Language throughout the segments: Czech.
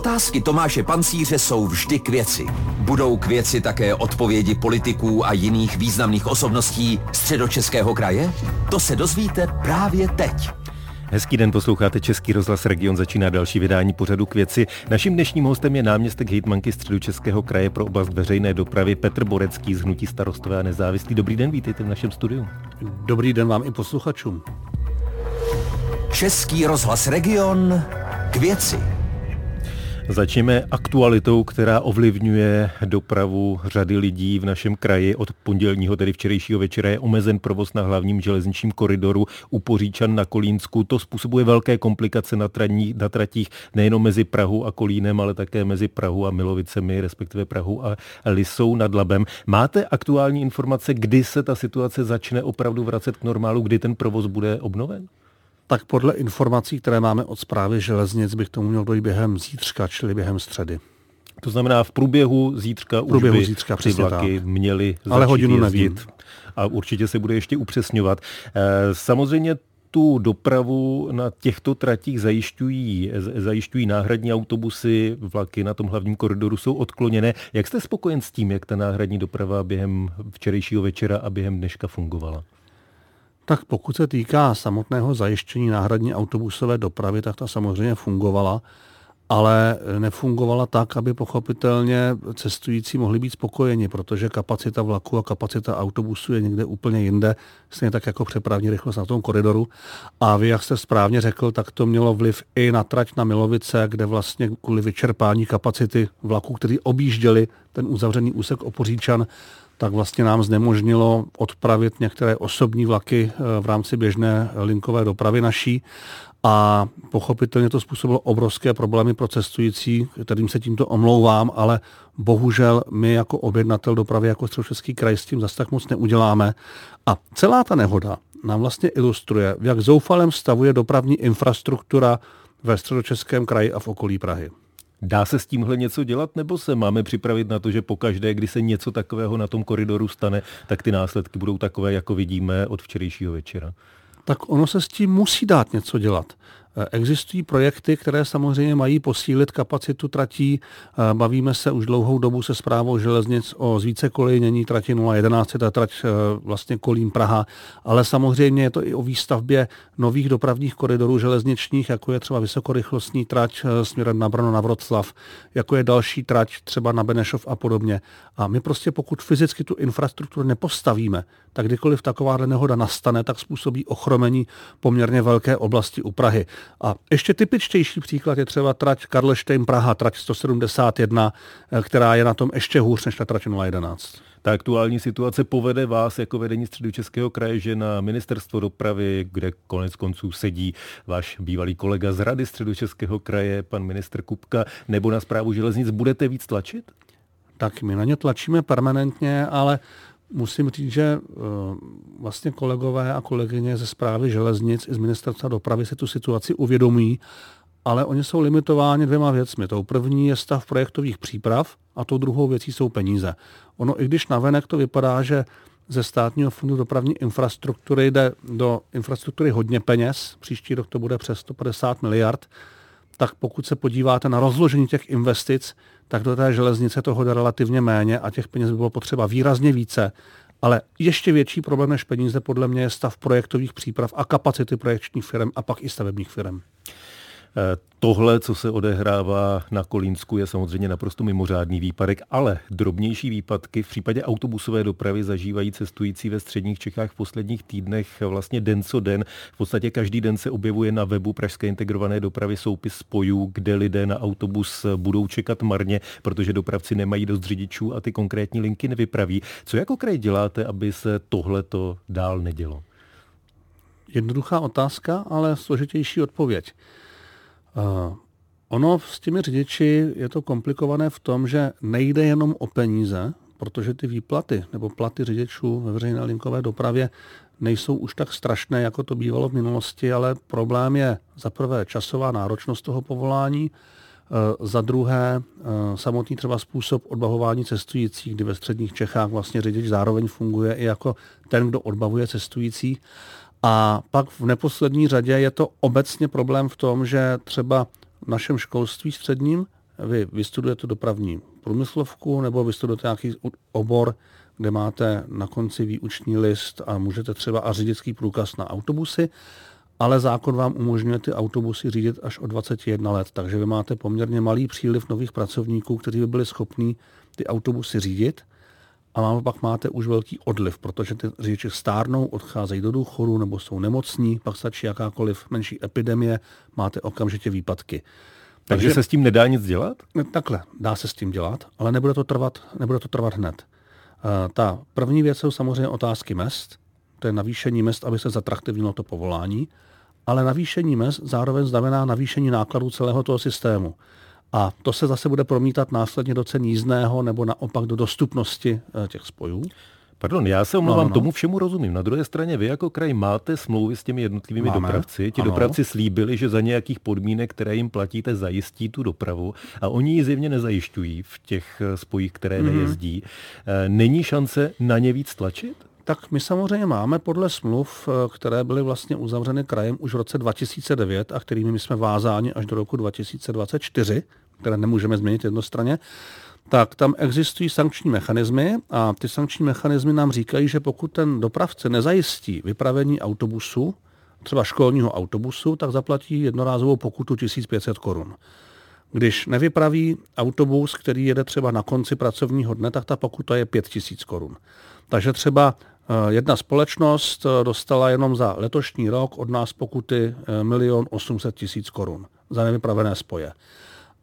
Otázky Tomáše Pancíře jsou vždy k věci. Budou k věci také odpovědi politiků a jiných významných osobností středočeského kraje? To se dozvíte právě teď. Hezký den, posloucháte Český rozhlas Region, začíná další vydání pořadu k věci. Naším dnešním hostem je náměstek hejtmanky středu Českého kraje pro oblast veřejné dopravy Petr Borecký z Hnutí starostové a nezávislý. Dobrý den, vítejte v našem studiu. Dobrý den vám i posluchačům. Český rozhlas Region k věci. Začněme aktualitou, která ovlivňuje dopravu řady lidí v našem kraji. Od pondělního, tedy včerejšího večera, je omezen provoz na hlavním železničním koridoru u Poříčan na Kolínsku. To způsobuje velké komplikace na, traní, na tratích nejenom mezi Prahu a Kolínem, ale také mezi Prahu a Milovicemi, respektive Prahu a Lisou nad Labem. Máte aktuální informace, kdy se ta situace začne opravdu vracet k normálu, kdy ten provoz bude obnoven? Tak podle informací, které máme od zprávy železnic, bych tomu měl dojít během zítřka, čili během středy. To znamená, v průběhu zítřka v průběhu už by zítřka, ty vlaky tak. měly začít Ale hodinu nevím. A určitě se bude ještě upřesňovat. Eh, samozřejmě tu dopravu na těchto tratích zajišťují, zajišťují náhradní autobusy, vlaky na tom hlavním koridoru jsou odkloněné. Jak jste spokojen s tím, jak ta náhradní doprava během včerejšího večera a během dneška fungovala? Tak pokud se týká samotného zajištění náhradní autobusové dopravy, tak ta samozřejmě fungovala, ale nefungovala tak, aby pochopitelně cestující mohli být spokojeni, protože kapacita vlaku a kapacita autobusu je někde úplně jinde, stejně tak jako přepravní rychlost na tom koridoru. A vy, jak jste správně řekl, tak to mělo vliv i na trať na Milovice, kde vlastně kvůli vyčerpání kapacity vlaků, který objížděli ten uzavřený úsek Opoříčan, tak vlastně nám znemožnilo odpravit některé osobní vlaky eh, v rámci běžné linkové dopravy naší a pochopitelně to způsobilo obrovské problémy pro cestující, kterým se tímto omlouvám, ale bohužel my jako objednatel dopravy, jako Středočeský kraj s tím zase tak moc neuděláme. A celá ta nehoda nám vlastně ilustruje, v jak zoufalém stavu je dopravní infrastruktura ve Středočeském kraji a v okolí Prahy. Dá se s tímhle něco dělat, nebo se máme připravit na to, že pokaždé, kdy se něco takového na tom koridoru stane, tak ty následky budou takové, jako vidíme od včerejšího večera? Tak ono se s tím musí dát něco dělat. Eh, existují projekty, které samozřejmě mají posílit kapacitu tratí. Eh, bavíme se už dlouhou dobu se zprávou železnic o zvíce kolejnění trati 011, ta trať eh, vlastně Kolín Praha, ale samozřejmě je to i o výstavbě nových dopravních koridorů železničních, jako je třeba vysokorychlostní trať směrem na Brno na Vroclav, jako je další trať třeba na Benešov a podobně. A my prostě pokud fyzicky tu infrastrukturu nepostavíme, tak kdykoliv taková nehoda nastane, tak způsobí ochromení poměrně velké oblasti u Prahy. A ještě typičtější příklad je třeba trať Karlštejn Praha, trať 171, eh, která je na tom ještě hůř než na trať 011. Ta aktuální situace povede vás jako vedení středu Českého kraje, že na ministerstvo dopravy, kde konec konců sedí váš bývalý kolega z Rady středu Českého kraje, pan minister Kupka, nebo na zprávu železnic, budete víc tlačit? Tak my na ně tlačíme permanentně, ale musím říct, že eh, vlastně kolegové a kolegyně ze zprávy železnic i z ministerstva dopravy si tu situaci uvědomí, ale oni jsou limitováni dvěma věcmi. Tou první je stav projektových příprav a tou druhou věcí jsou peníze. Ono, i když navenek to vypadá, že ze státního fondu dopravní infrastruktury jde do infrastruktury hodně peněz, příští rok to bude přes 150 miliard, tak pokud se podíváte na rozložení těch investic, tak do té železnice toho jde relativně méně a těch peněz by bylo potřeba výrazně více. Ale ještě větší problém než peníze podle mě je stav projektových příprav a kapacity projekčních firm a pak i stavebních firm. Eh, tohle, co se odehrává na Kolínsku, je samozřejmě naprosto mimořádný výpadek, ale drobnější výpadky v případě autobusové dopravy zažívají cestující ve středních Čechách v posledních týdnech vlastně den co den. V podstatě každý den se objevuje na webu Pražské integrované dopravy soupis spojů, kde lidé na autobus budou čekat marně, protože dopravci nemají dost řidičů a ty konkrétní linky nevypraví. Co jako kraj děláte, aby se tohleto dál nedělo? Jednoduchá otázka, ale složitější odpověď. Uh, ono s těmi řidiči je to komplikované v tom, že nejde jenom o peníze, protože ty výplaty nebo platy řidičů ve veřejné linkové dopravě nejsou už tak strašné, jako to bývalo v minulosti, ale problém je za prvé časová náročnost toho povolání, za druhé samotný třeba způsob odbavování cestujících, kdy ve středních Čechách vlastně řidič zároveň funguje i jako ten, kdo odbavuje cestující. A pak v neposlední řadě je to obecně problém v tom, že třeba v našem školství středním vy vystudujete dopravní průmyslovku nebo vystudujete nějaký obor, kde máte na konci výuční list a můžete třeba a řidičský průkaz na autobusy, ale zákon vám umožňuje ty autobusy řídit až o 21 let, takže vy máte poměrně malý příliv nových pracovníků, kteří by byli schopní ty autobusy řídit a vám pak máte už velký odliv, protože ty řidiči stárnou, odcházejí do důchodu nebo jsou nemocní, pak stačí jakákoliv menší epidemie, máte okamžitě výpadky. Takže, Takže se s tím nedá nic dělat? Takhle, dá se s tím dělat, ale nebude to trvat, nebude to trvat hned. Uh, ta první věc jsou samozřejmě otázky mest, to je navýšení mest, aby se zatraktivnilo to povolání, ale navýšení mest zároveň znamená navýšení nákladů celého toho systému. A to se zase bude promítat následně do cen jízdného nebo naopak do dostupnosti eh, těch spojů. Pardon, já se omlouvám, no, no, no. tomu všemu rozumím. Na druhé straně vy jako kraj máte smlouvy s těmi jednotlivými Máme. dopravci. Ti ano. dopravci slíbili, že za nějakých podmínek, které jim platíte, zajistí tu dopravu a oni ji zjevně nezajišťují v těch eh, spojích, které mm. nejezdí. Eh, není šance na ně víc tlačit? Tak my samozřejmě máme podle smluv, které byly vlastně uzavřeny krajem už v roce 2009 a kterými my jsme vázáni až do roku 2024, které nemůžeme změnit jednostranně, tak tam existují sankční mechanismy a ty sankční mechanismy nám říkají, že pokud ten dopravce nezajistí vypravení autobusu, třeba školního autobusu, tak zaplatí jednorázovou pokutu 1500 korun. Když nevypraví autobus, který jede třeba na konci pracovního dne, tak ta pokuta je 5000 korun. Takže třeba eh, jedna společnost eh, dostala jenom za letošní rok od nás pokuty 1 800 000 korun za nevypravené spoje.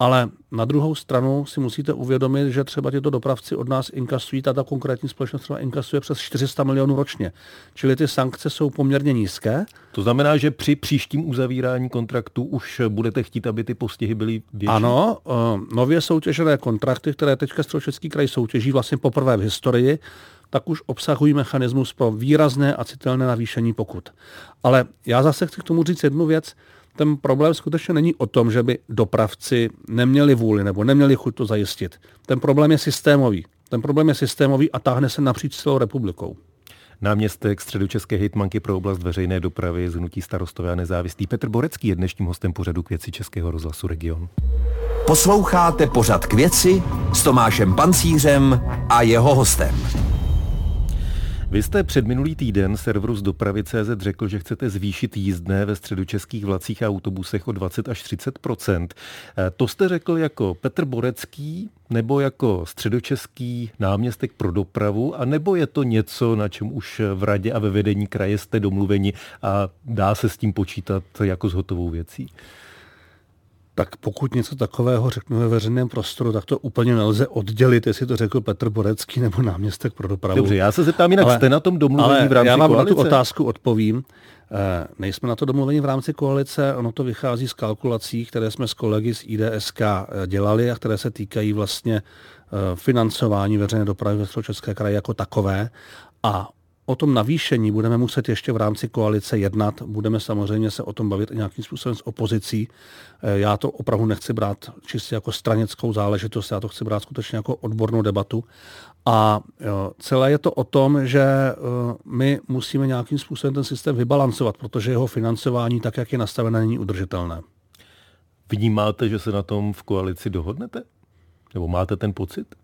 Ale na druhou stranu si musíte uvědomit, že třeba tyto dopravci od nás inkasují, ta konkrétní společnost třeba inkasuje přes 400 milionů ročně. Čili ty sankce jsou poměrně nízké. To znamená, že při příštím uzavírání kontraktu už budete chtít, aby ty postihy byly větší? Ano, eh, nově soutěžené kontrakty, které teďka Středočeský kraj soutěží vlastně poprvé v historii, tak už obsahují mechanismus pro výrazné a citelné navýšení pokut. Ale já zase chci k tomu říct jednu věc ten problém skutečně není o tom, že by dopravci neměli vůli nebo neměli chuť to zajistit. Ten problém je systémový. Ten problém je systémový a táhne se napříč celou republikou. Náměstek středočeské hejtmanky pro oblast veřejné dopravy z Hnutí starostové a nezávislý Petr Borecký je dnešním hostem pořadu k věci Českého rozhlasu Region. Posloucháte pořad k věci s Tomášem Pancířem a jeho hostem. Vy jste před minulý týden serveru z dopravy CZ řekl, že chcete zvýšit jízdné ve středočeských vlacích a autobusech o 20 až 30 eh, To jste řekl jako Petr Borecký nebo jako středočeský náměstek pro dopravu, a nebo je to něco, na čem už v radě a ve vedení kraje jste domluveni a dá se s tím počítat jako s hotovou věcí? Tak pokud něco takového řeknu ve veřejném prostoru, tak to úplně nelze oddělit, jestli to řekl Petr Borecký nebo náměstek pro dopravu. Dobře, já se zeptám jinak, ale, jste na tom domluvení v rámci já vám koalice? na tu otázku odpovím. E, nejsme na to domluvení v rámci koalice, ono to vychází z kalkulací, které jsme s kolegy z IDSK eh, dělali a které se týkají vlastně e, financování veřejné dopravy ve České kraji jako takové. A O tom navýšení budeme muset ještě v rámci koalice jednat. Budeme samozřejmě se o tom bavit nějakým způsobem s opozicí. Eh, já to opravdu nechci brát čistě jako stranickou záležitost, já to chci brát skutečně jako odbornou debatu. A jo, celé je to o tom, že eh, my musíme nějakým způsobem ten systém vybalancovat, protože jeho financování, tak jak je nastavené, není udržitelné. Vnímáte, že se na tom v koalici dohodnete? Nebo máte ten pocit?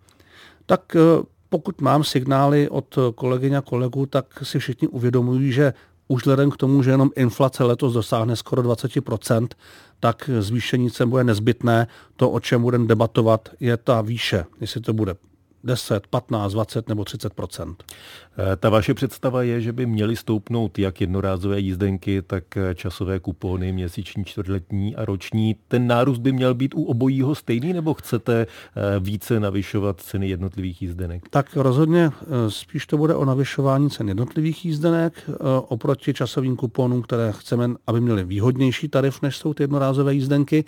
Tak eh, pokud mám signály od kolegyň a kolegů, tak si všichni uvědomují, že už vzhledem k tomu, že jenom inflace letos dosáhne skoro 20%, tak zvýšení cen bude nezbytné. To, o čem budeme debatovat, je ta výše, jestli to bude 10, 15, 20 nebo 30 eh, Ta vaše představa je, že by měly stoupnout jak jednorázové jízdenky, tak eh, časové kupony, měsíční, čtvrtletní a roční. Ten nárůst by měl být u obojího stejný, nebo chcete eh, více navyšovat ceny jednotlivých jízdenek? Tak rozhodně spíš to bude o navyšování cen jednotlivých jízdenek oproti časovým kuponům, které chceme, aby měly výhodnější tarif, než jsou ty jednorázové jízdenky.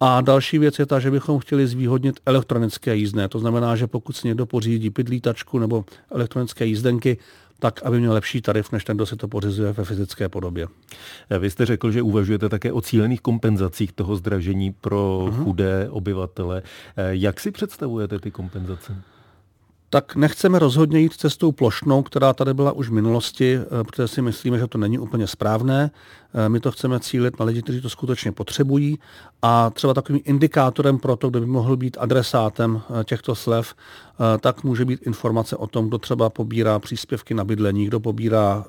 A další věc je ta, že bychom chtěli zvýhodnit elektronické jízdné. To znamená, že pokud si někdo pořídí pydlítačku nebo elektronické jízdenky, tak aby měl lepší tarif, než ten, kdo si to pořizuje ve fyzické podobě. Vy jste řekl, že uvažujete také o cílených kompenzacích toho zdražení pro uh-huh. chudé obyvatele. Jak si představujete ty kompenzace? Tak nechceme rozhodně jít cestou plošnou, která tady byla už v minulosti, eh, protože si myslíme, že to není úplně správné. Eh, my to chceme cílit na lidi, kteří to skutečně potřebují a třeba takovým indikátorem pro to, kdo by mohl být adresátem eh, těchto slev, tak může být informace o tom, kdo třeba pobírá příspěvky na bydlení, kdo pobírá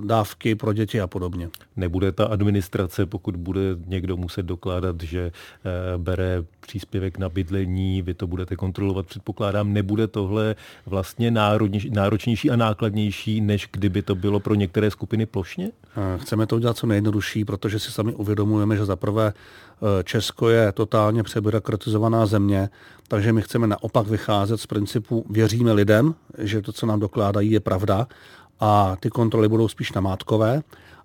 dávky pro děti a podobně. Nebude ta administrace, pokud bude někdo muset dokládat, že bere příspěvek na bydlení, vy to budete kontrolovat, předpokládám, nebude tohle vlastně náročnější a nákladnější, než kdyby to bylo pro některé skupiny plošně? Chceme to udělat co nejjednodušší, protože si sami uvědomujeme, že za prvé e, Česko je totálně přebyrokratizovaná země, takže my chceme naopak vycházet z principu věříme lidem, že to, co nám dokládají, je pravda a ty kontroly budou spíš namátkové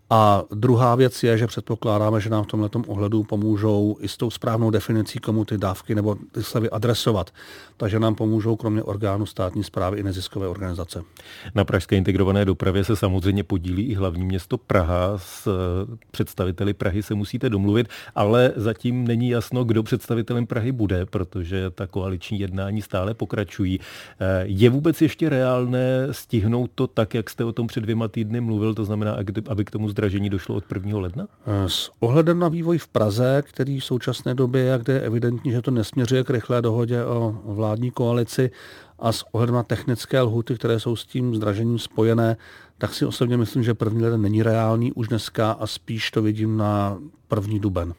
a druhá věc je, že předpokládáme, že nám v tomto ohledu pomůžou i s tou správnou definicí, komu ty dávky nebo ty slevy adresovat. Takže nám pomůžou kromě orgánů státní zprávy i neziskové organizace. Na pražské integrované dopravě se samozřejmě podílí i hlavní město Praha. S eh, představiteli Prahy se musíte domluvit, ale zatím není jasno, kdo představitelem Prahy bude, protože ta koaliční jednání stále pokračují. Eh, je vůbec ještě reálné stihnout to tak, jak jste o tom před dvěma týdny mluvil, to znamená, aby k tomu zdražení došlo od 1. ledna? Eh, s ohledem na vývoj v Praze, který v současné době je, kde je evidentní, že to nesměřuje k rychlé dohodě o vládní koalici a s ohledem na technické lhuty, které jsou s tím zdražením spojené, tak si osobně myslím, že první leden není reálný už dneska a spíš to vidím na první duben.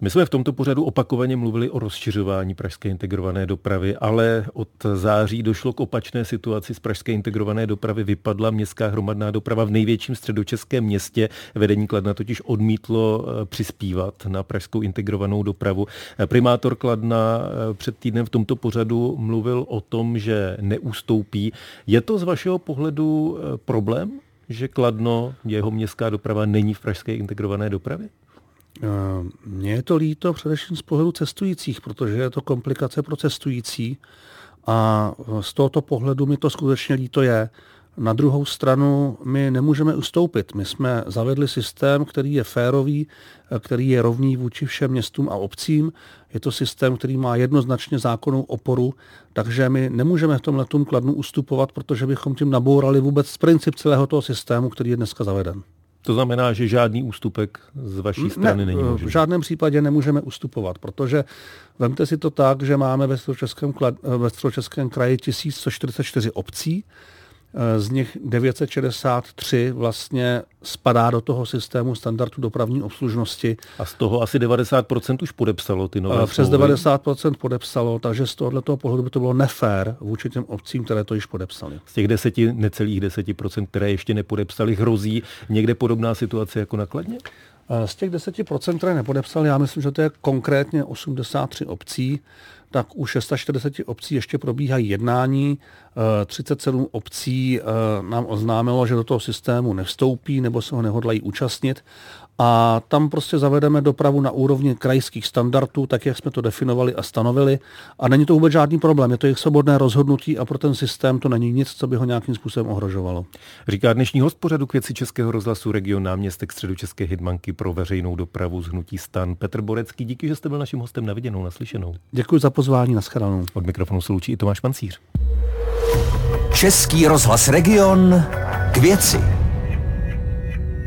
My jsme v tomto pořadu opakovaně mluvili o rozšiřování pražské integrované dopravy, ale od září došlo k opačné situaci. Z pražské integrované dopravy vypadla městská hromadná doprava v největším středočeském městě. Vedení Kladna totiž odmítlo eh, přispívat na pražskou integrovanou dopravu. Eh, primátor Kladna eh, před týdnem v tomto pořadu mluvil o tom, že neústoupí. Je to z vašeho pohledu problém, že Kladno, jeho městská doprava není v pražské integrované dopravě? Eh, mně je to líto především z pohledu cestujících, protože je to komplikace pro cestující a z tohoto pohledu mi to skutečně líto je. Na druhou stranu my nemůžeme ustoupit. My jsme zavedli systém, který je férový, eh, který je rovný vůči všem městům a obcím. Je to systém, který má jednoznačně zákonnou oporu, takže my nemůžeme v tomhle kladnu ustupovat, protože bychom tím nabourali vůbec princip celého toho systému, který je dneska zaveden. To znamená, že žádný ústupek z vaší strany ne, není možný. V žádném případě nemůžeme ustupovat, protože vemte si to tak, že máme ve Středočeském, ve Středočeském kraji 1144 obcí, Eh, z nich 963 vlastně spadá do toho systému standardu dopravní obslužnosti. A z toho asi 90% už podepsalo ty nové eh, Přes smlouvy. 90% podepsalo, takže z tohoto pohledu by to bylo nefér vůči těm obcím, které to již podepsali. Z těch deseti, necelých 10%, které ještě nepodepsali, hrozí někde podobná situace jako nakladně? Eh, z těch 10%, které nepodepsali, já myslím, že to je konkrétně 83 obcí, tak u 640 obcí ještě probíhají jednání. 37 eh, obcí eh, nám oznámilo, že do toho systému nevstoupí nebo se ho nehodlají účastnit a tam prostě zavedeme dopravu na úrovni krajských standardů, tak jak jsme to definovali a stanovili. A není to vůbec žádný problém, je to jejich svobodné rozhodnutí a pro ten systém to není nic, co by ho nějakým způsobem ohrožovalo. Říká dnešní host pořadu k věci Českého rozhlasu region náměstek středočeské hydmanky pro veřejnou dopravu z Hnutí stan Petr Borecký. Díky, že jste byl naším hostem na viděnou, naslyšenou. Děkuji za pozvání, nashledanou. Od mikrofonu se loučí i Tomáš Mancíř. Český rozhlas region k věci.